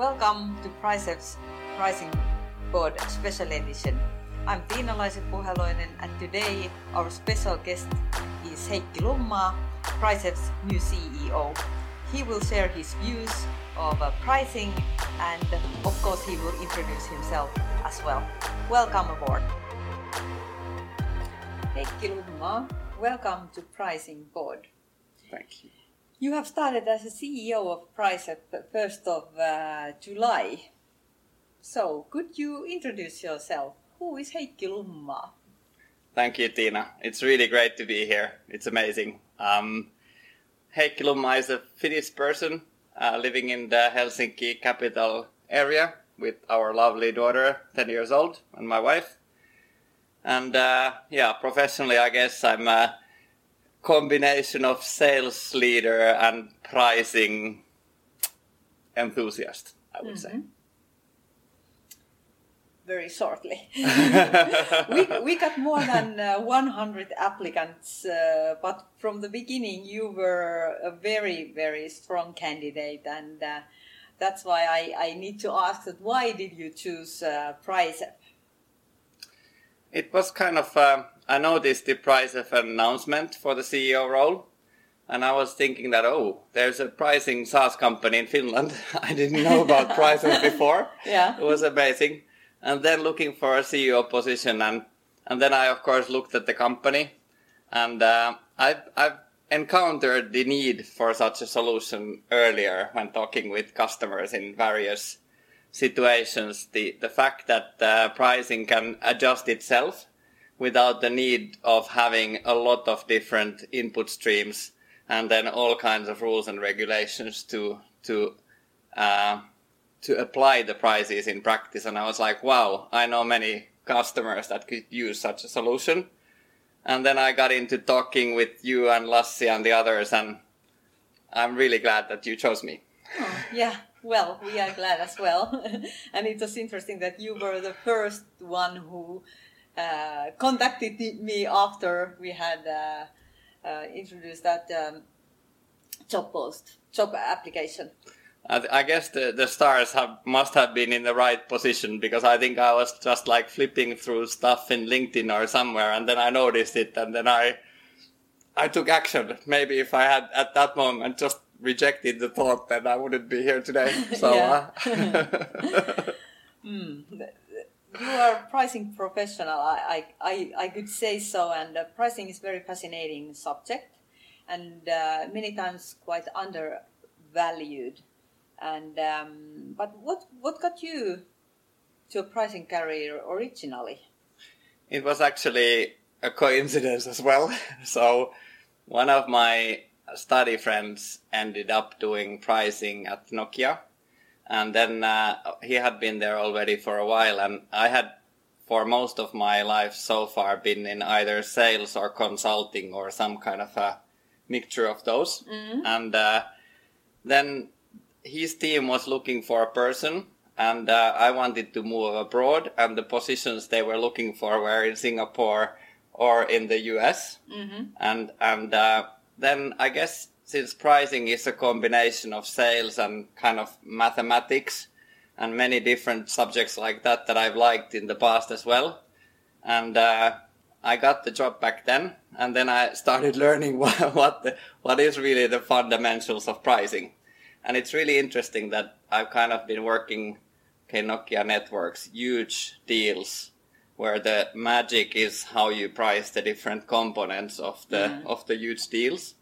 Welcome to PriceF's Pricing Pod Special Edition. I'm Tiina Laise-Puheloinen and today our special guest is Heikki Lummaa, PriceF's new CEO. He will share his views of uh, pricing and of course he will introduce himself as well. Welcome aboard. Heikki Lummaa, welcome to Pricing Pod. Thank you. You have started as a CEO of Price at the 1st of uh, July. So, could you introduce yourself? Who is Heikki Lummaa? Thank you, Tina. It's really great to be here. It's amazing. Um, Heikki Lummaa is a Finnish person uh, living in the Helsinki capital area with our lovely daughter, 10 years old, and my wife. And uh, yeah, professionally, I guess I'm a combination of sales leader and pricing enthusiast, I would say. Very shortly. we, we got more than uh, 100 applicants, uh, but from the beginning you were a very, very strong candidate, and uh, that's why I, I need to ask that why did you choose uh, Price? It was kind of, uh, I noticed the price of an announcement for the CEO role. And I was thinking that, oh, there's a pricing SaaS company in Finland. I didn't know about PriceF before. Yeah. It was amazing. And then looking for a CEO position. And, and then I, of course, looked at the company. And uh, I've, I've encountered the need for such a solution earlier when talking with customers in various situations. The, the fact that uh, pricing can adjust itself without the need of having a lot of different input streams and then all kinds of rules and regulations to to uh, to apply the prices in practice. And I was like, wow, I know many customers that could use such a solution. And then I got into talking with you and Lassi and the others, and I'm really glad that you chose me. Oh, yeah, well, we are glad as well. and it was interesting that you were the first one who uh, contacted me after we had uh, uh, introduced that um, job post, job application. I, I guess the, the stars have, must have been in the right position because I think I was just like flipping through stuff in LinkedIn or somewhere and then I noticed it and then I I took action. Maybe if I had at that moment just rejected the thought, then I wouldn't be here today. So, Yeah. uh, Mm. You are a pricing professional. I, I, I, I could say so, and uh, pricing is very fascinating subject, and uh, many times quite undervalued. And um, but what what got you to a pricing career originally? it was actually a coincidence as well. So, one of my study friends ended up doing pricing at Nokia. And then uh, he had been there already for a while, and I had for most of my life so far been in either sales or consulting or some kind of a mixture of those. And uh, then his team was looking for a person, and uh, I wanted to move abroad, and the positions they were looking for were in Singapore or in the US. And and uh, then I guess since pricing is a combination of sales and kind of mathematics and many different subjects like that that I've liked in the past as well. And uh, I got the job back then, and then I started learning what what, the, what is really the fundamentals of pricing. And it's really interesting that I've kind of been working okay, Nokia networks, huge deals where the magic is how you price the different components of the of the huge deals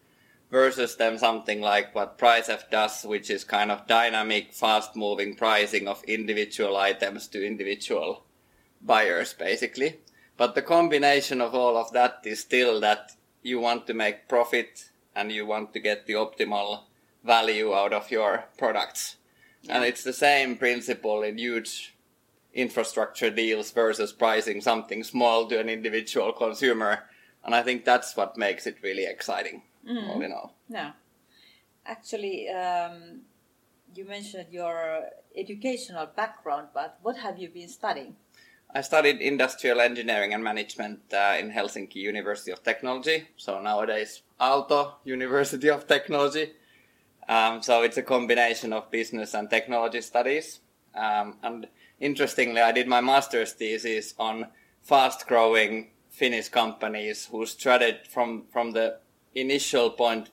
versus then something like what PriceF does, which is kind of dynamic, fast moving pricing of individual items to individual buyers, basically. But the combination of all of that is still that you want to make profit and you want to get the optimal value out of your products. And it's the same principle in huge infrastructure deals versus pricing something small to an individual consumer. And I think that's what makes it really exciting, all in all. No, actually, um, you mentioned your educational background, but what have you been studying? I studied industrial engineering and management uh, in Helsinki University of Technology, so nowadays Aalto University of Technology. Um, so it's a combination of business and technology studies. Um, and interestingly, I did my master's thesis on fast-growing Finnish companies who strategy from from the initial point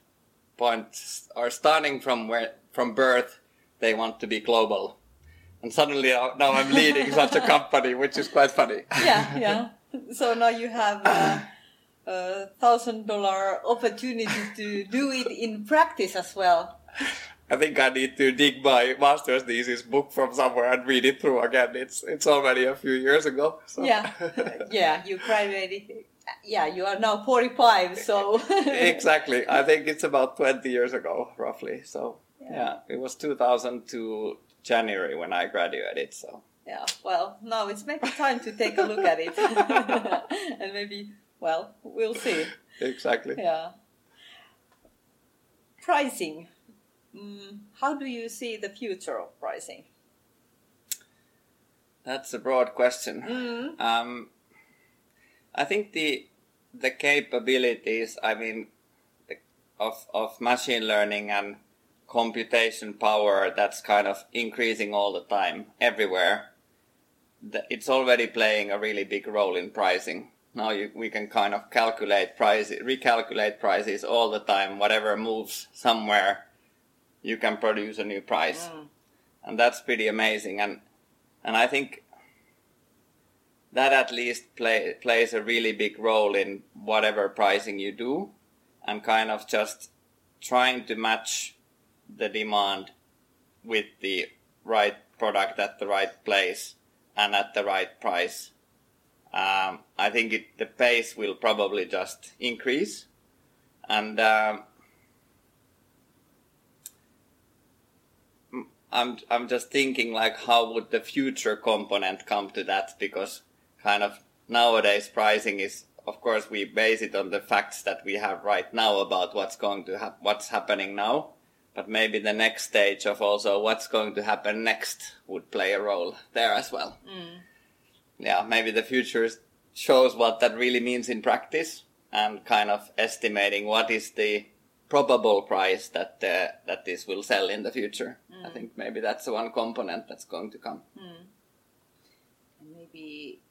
points are starting from where from birth they want to be global, and suddenly uh, now I'm leading such a company, which is quite funny. Yeah, yeah. So now you have. Uh, a thousand dollar opportunity to do it in practice as well. I think I need to dig my master's thesis book from somewhere and read it through again. It's it's already a few years ago. So. Yeah, yeah. You graduated. Yeah, you are now forty five. So exactly. I think it's about twenty years ago, roughly. So yeah, yeah it was two thousand two January when I graduated. So yeah. Well, now it's maybe time to take a look at it, and maybe. Well, we'll see. exactly. Yeah. Pricing Mm, how do you see the future of pricing? That's a broad question. Mm. Um, I think the the capabilities, I mean, the, of of machine learning and computation power, that's kind of increasing all the time, everywhere. it's already playing a really big role in pricing. Now you, we can kind of calculate prices, recalculate prices all the time. Whatever moves somewhere, you can produce a new price. Mm. And that's pretty amazing. And, and I think that at least play, plays a really big role in whatever pricing you do and kind of just trying to match the demand with the right product at the right place and at the right price. Um, I think it, the pace will probably just increase. And um, I'm I'm just thinking like how would the future component come to that because kind of nowadays pricing is of course we base it on the facts that we have right now about what's going to hap- what's happening now but maybe the next stage of also what's going to happen next would play a role there as well mm. yeah maybe the future shows what that really means in practice and kind of estimating what is the probable price that uh, that this will sell in the future. Mm. I think maybe that's the one component that's going to come. Mm. And maybe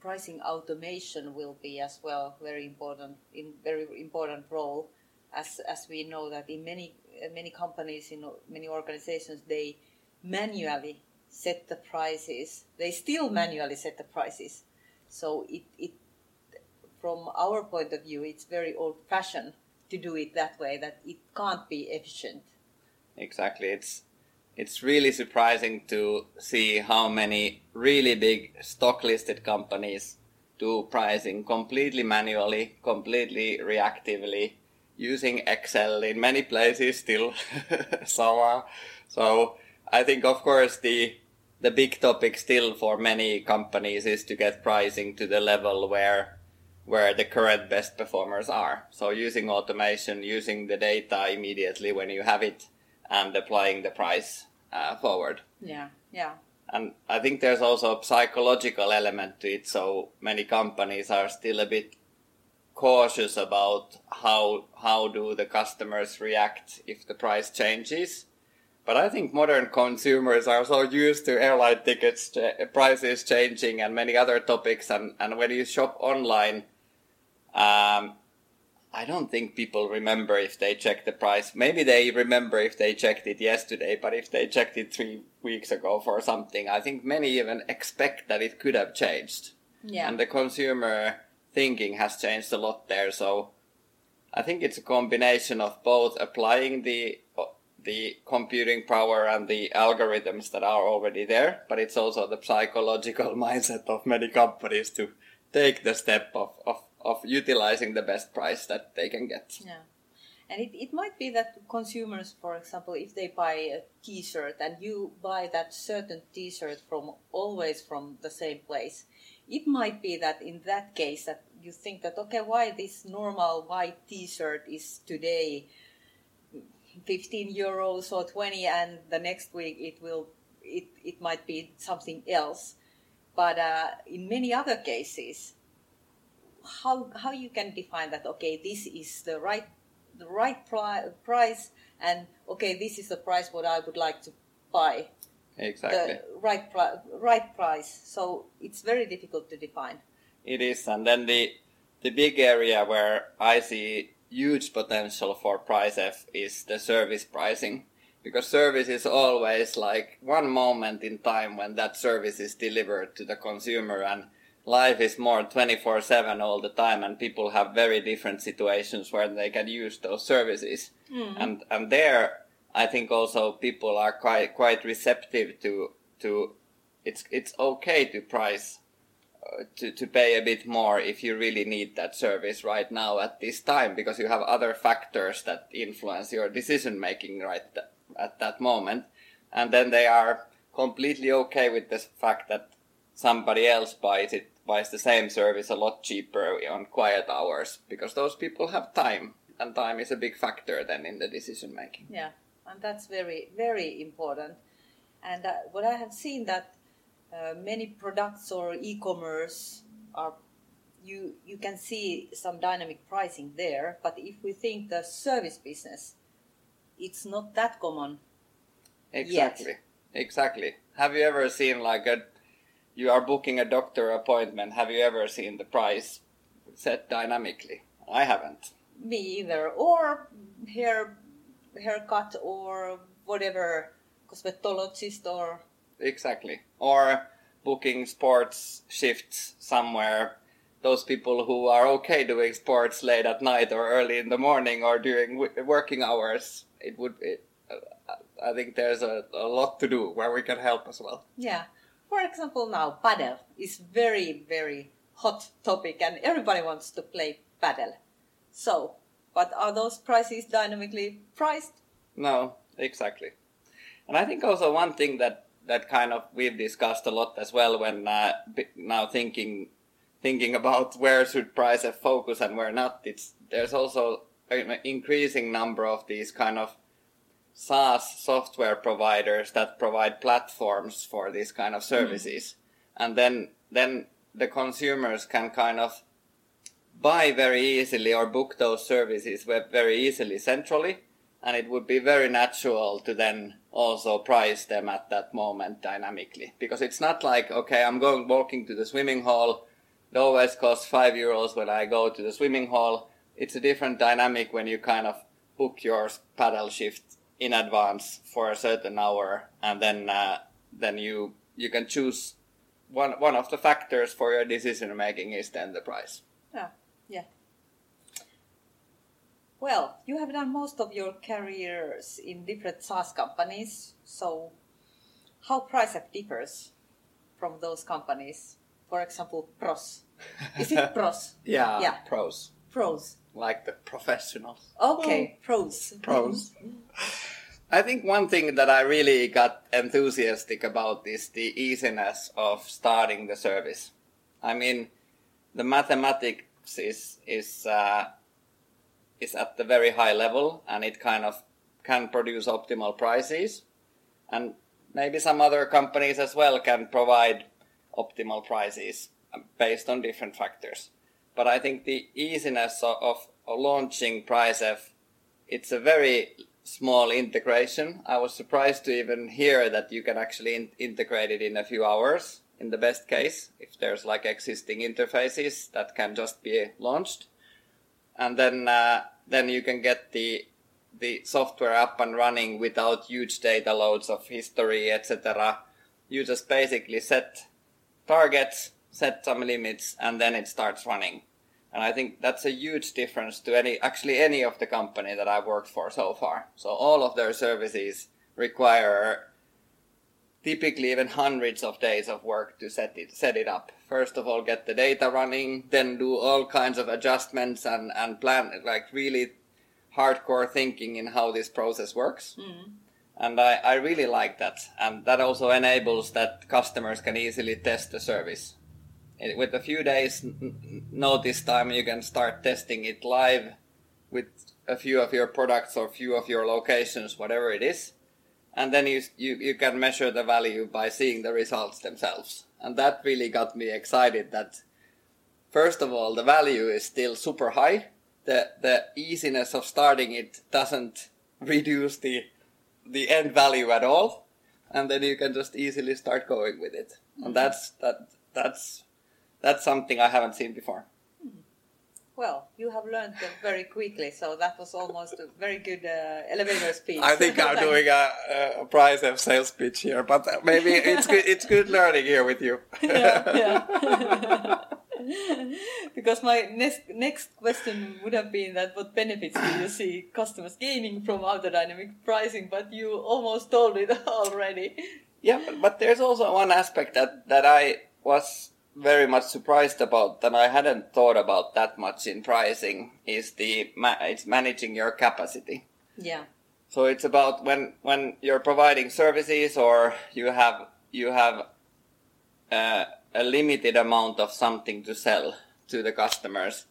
pricing automation will be as well very important in very important role. As as we know that in many uh, many companies in many organizations they manually set the prices. They still manually set the prices. So it, it from our point of view it's very old fashioned to do it that way that it can't be efficient. Exactly. It's it's really surprising to see how many really big stock listed companies do pricing completely manually completely reactively using excel in many places still so uh, so i think of course the the big topic still for many companies is to get pricing to the level where where the current best performers are. So using automation, using the data immediately when you have it, and applying the price uh, forward. Yeah, yeah. And I think there's also a psychological element to it. So many companies are still a bit cautious about how how do the customers react if the price changes. But I think modern consumers are so used to airline tickets prices changing and many other topics. And, and when you shop online, um, I don't think people remember if they checked the price. Maybe they remember if they checked it yesterday, but if they checked it three weeks ago for something, I think many even expect that it could have changed. Yeah. And the consumer thinking has changed a lot there. So I think it's a combination of both applying the the computing power and the algorithms that are already there, but it's also the psychological mindset of many companies to take the step of, of of utilizing the best price that they can get. Yeah. And it, it might be that consumers, for example, if they buy a T-shirt and you buy that certain T-shirt from always from the same place, it might be that in that case that you think that okay, why this normal white T-shirt is today 15 euros or 20, and the next week it will it it might be something else. But uh, in many other cases, how how you can define that okay this is the right the right pri- price and okay, this is the price what I would like to buy. Exactly. The right pri- right price. So it's very difficult to define. It is, and then the the big area where I see huge potential for PriceF is the service pricing because service is always like one moment in time when that service is delivered to the consumer and life is more 24/7 all the time and people have very different situations where they can use those services. And and there I think also people are quite quite receptive to to it's it's okay to price uh, to, to pay a bit more if you really need that service right now at this time because you have other factors that influence your decision making right th- at that moment. And then they are completely okay with the fact that somebody else buys it buys the same service a lot cheaper on quiet hours because those people have time and time is a big factor then in the decision making Yeah, and that's very very important. And uh, what I have seen that uh, many products or e-commerce are you you can see some dynamic pricing there, but if we think the service business, it's not that common. Exactly. Exactly. Have you ever seen like a you are booking a doctor appointment, have you ever seen the price set dynamically? I haven't. Me either, or hair haircut or whatever cosmetologist or Exactly. Or booking sports shifts somewhere. Those people who are okay doing sports late at night or early in the morning or during working hours, it would. It, I think there's a, a lot to do where we can help as well. Yeah. For example, now padel is very, very hot topic and everybody wants to play padel. So, but are those prices dynamically priced? No, exactly. And I think also one thing that that kind of we've discussed a lot as well when uh, now thinking thinking about where should price have focus and where not. It's there's also an increasing number of these kind of SaaS software providers that provide platforms for these kind of mm-hmm. services, and then then the consumers can kind of buy very easily or book those services very easily centrally. And it would be very natural to then also price them at that moment dynamically. Because it's not like okay i'm going walking to the swimming hall. It always costs five euros when i go to the swimming hall. It's a different dynamic when you kind of book your padel shift in advance for a certain hour and then uh, then you you can choose one one of the factors for your decision making is then the price Yeah, yeah. Well, you have done most of your careers in different SaaS companies, so how PriceF differs from those companies? For example, pros. Is it pros? yeah, Yeah. pros Pros. Like the professionals Okay, pros. pros. I think one thing that I really got enthusiastic about is the easiness of starting the service. I mean, the mathematics is is uh, is at the very high level, and it kind of can produce optimal prices, and maybe some other companies as well can provide optimal prices based on different factors. But I think the easiness of, of, launching PriceF it's a very small integration. I was surprised to even hear that you can actually in- integrate it in a few hours in the best case if there's like existing interfaces that can just be launched and then uh, then you can get the the software up and running without huge data loads of history etc you just basically set targets set some limits and then it starts running and I think that's a huge difference to any, actually any of the company that I've worked for so far. So all of their services require typically even hundreds of days of work to set it, set it up. First of all, get the data running, then do all kinds of adjustments and, and plan, like really hardcore thinking in how this process works. Mm-hmm. And I, I really like that. And that also enables that customers can easily test the service it- with a few days notice time you can start testing it live with a few of your products or few of your locations whatever it is and then you, you you can measure the value by seeing the results themselves and that really got me excited that first of all the value is still super high the the easiness of starting it doesn't reduce the the end value at all, and then you can just easily start going with it. Mm-hmm. And that's that that's that's something I haven't seen before. Well, you have learned very quickly, so that was almost a very good uh, elevator speech. I think I'm doing a, a of sales pitch here, but maybe it's good. It's good learning here with you. yeah, yeah. because my next next question would have been that what benefits do you see customers gaining from auto dynamic pricing? But you almost told it already. Yeah, but, but there's also one aspect that that I was very much surprised about that I hadn't thought about that much in pricing is the it's managing your capacity. Yeah. So it's about when when you're providing services or you have you have uh, a limited amount of something to sell to the customers,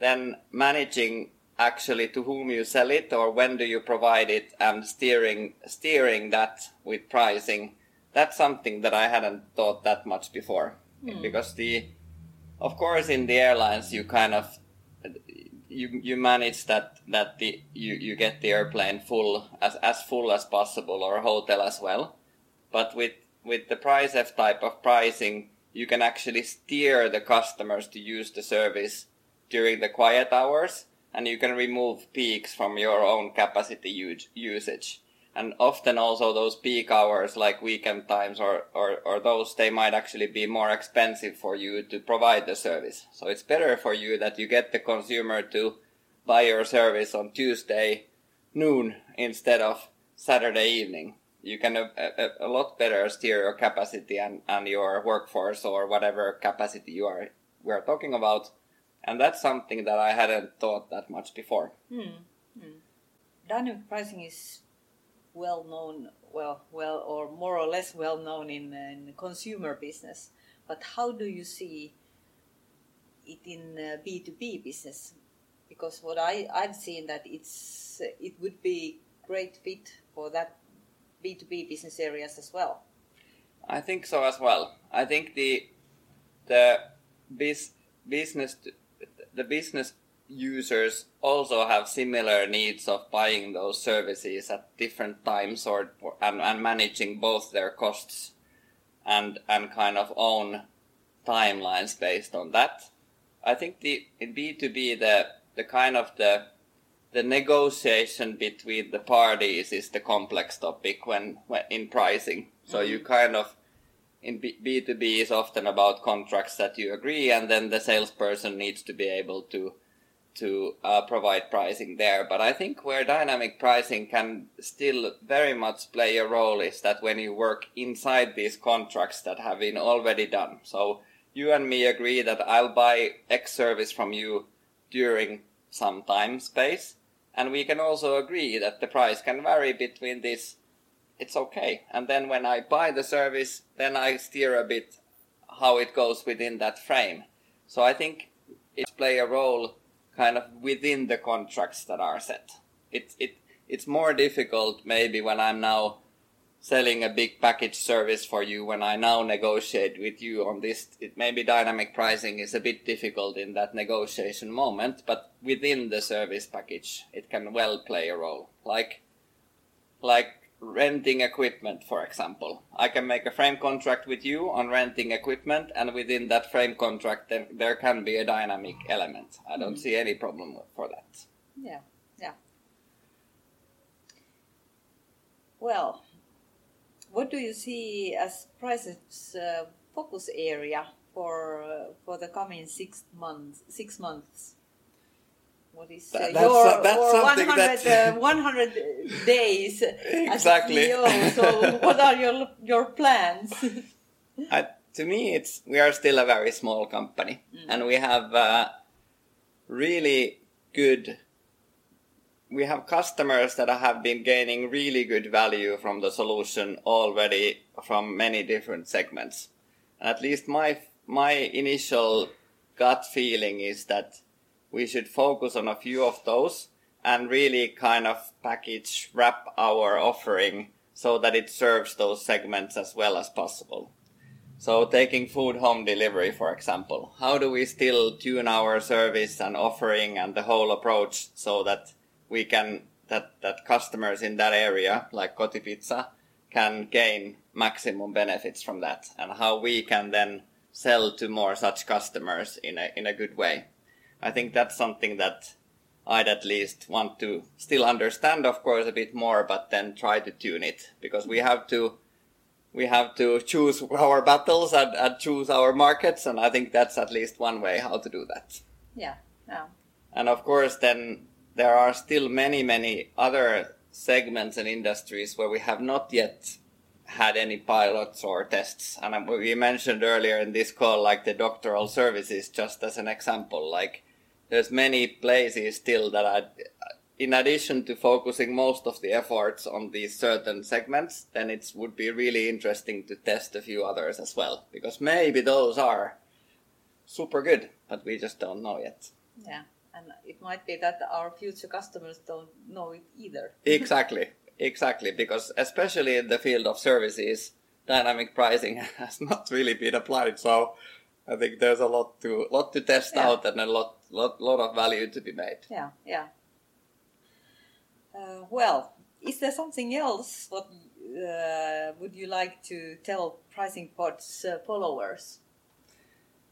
then managing actually to whom you sell it or when do you provide it and steering steering that with pricing that's something that I hadn't thought that much before mm. because the of course in the airlines you kind of you you manage that that the you, you get the airplane full as as full as possible or hotel as well but with with the PriceF type of pricing you can actually steer the customers to use the service during the quiet hours and you can remove peaks from your own capacity usage and often also those peak hours like weekend times or, or, or those they might actually be more expensive for you to provide the service so it's better for you that you get the consumer to buy your service on tuesday noon instead of saturday evening you can a, a, a lot better steer your capacity and, and your workforce or whatever capacity you are we are talking about and that's something that i hadn't thought that much before hmm. Hmm. dynamic pricing is well known, well, well, or more or less well known in, in consumer business. But how do you see it in uh, B two B business? Because what I I've seen that it's it would be great fit for that B two B business areas as well. I think so as well. I think the the bis, business the business users also have similar needs of buying those services at different times or, and, and managing both their costs and and kind of own timelines based on that. I think the in B2B the the kind of the the negotiation between the parties is the complex topic when, when in pricing. So mm-hmm. you kind of in B- B2B is often about contracts that you agree and then the salesperson needs to be able to to uh, provide pricing there. But I think where dynamic pricing can still very much play a role is that when you work inside these contracts that have been already done. So you and me agree that I'll buy X service from you during some time space. And we can also agree that the price can vary between this. It's okay. And then when I buy the service, then I steer a bit how it goes within that frame. So I think it play a role kind of within the contracts that are set. It, it, it's more difficult maybe when I'm now selling a big package service for you when I now negotiate with you on this. It maybe dynamic pricing is a bit difficult in that negotiation moment, but within the service package, it can well play a role. Like, like renting equipment, for example. I can make a frame contract with you on renting equipment, and within that frame contract, then there can be a dynamic element. I don't mm-hmm. see any problem for that. Yeah, yeah. Well, what do you see as PriceF's uh, focus area for uh, for the coming six months? Six months what is uh, that's, your that's 100, that... uh, 100 days exactly. So what are your your plans? uh, to me, it's we are still a very small company, mm. and we have uh, really good. We have customers that have been gaining really good value from the solution already from many different segments. And at least my my initial gut feeling is that we should focus on a few of those and really kind of package wrap our offering so that it serves those segments as well as possible. So taking food home delivery, for example, how do we still tune our service and offering and the whole approach so that we can that that customers in that area, like Kotipizza, can gain maximum benefits from that, and how we can then sell to more such customers in a in a good way. I think that's something that I'd at least want to still understand, of course, a bit more, but then try to tune it because we have to we have to choose our battles and, and choose our markets, and I think that's at least one way how to do that. Yeah, yeah. And of course, then there are still many, many other segments and industries where we have not yet had any pilots or tests. And um, we mentioned earlier in this call, like the doctoral services, just as an example. Like, there's many places still that are in addition to focusing most of the efforts on these certain segments, then it would be really interesting to test a few others as well, because maybe those are super good, but we just don't know yet. Yeah, and it might be that our future customers don't know it either. exactly, exactly, because especially in the field of services, dynamic pricing has not really been applied. So I think there's a lot to lot to test yeah. out and a lot lot lot of value to be made. Yeah, yeah. Uh, well, is there something else what uh, would you like to tell Pricing Pod's uh, followers?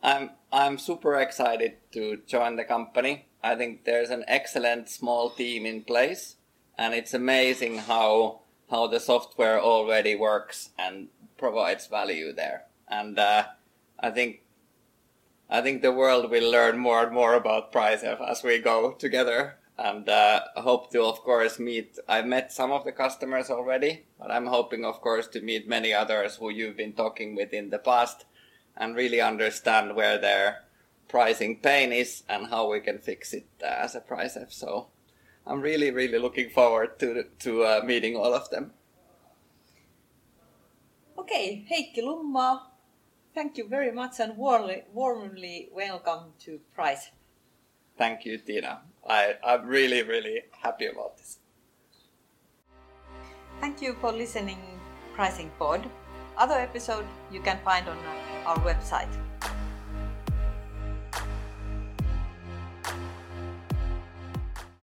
I'm I'm super excited to join the company. I think there's an excellent small team in place, and it's amazing how how the software already works and provides value there. And uh, I think I think the world will learn more and more about PriceF as we go together. And uh, hope to of course meet i've met some of the customers already but i'm hoping of course to meet many others who you've been talking with in the past and really understand where their pricing pain is and how we can fix it uh, as a PriceF so i'm really really looking forward to to uh, meeting all of them. Okay Heikki Lummaa thank you very much and warmly warmly welcome to price thank you tina I, I'm really, really happy about this. Thank you for listening Pricing Pod. Other episode you can find on our website.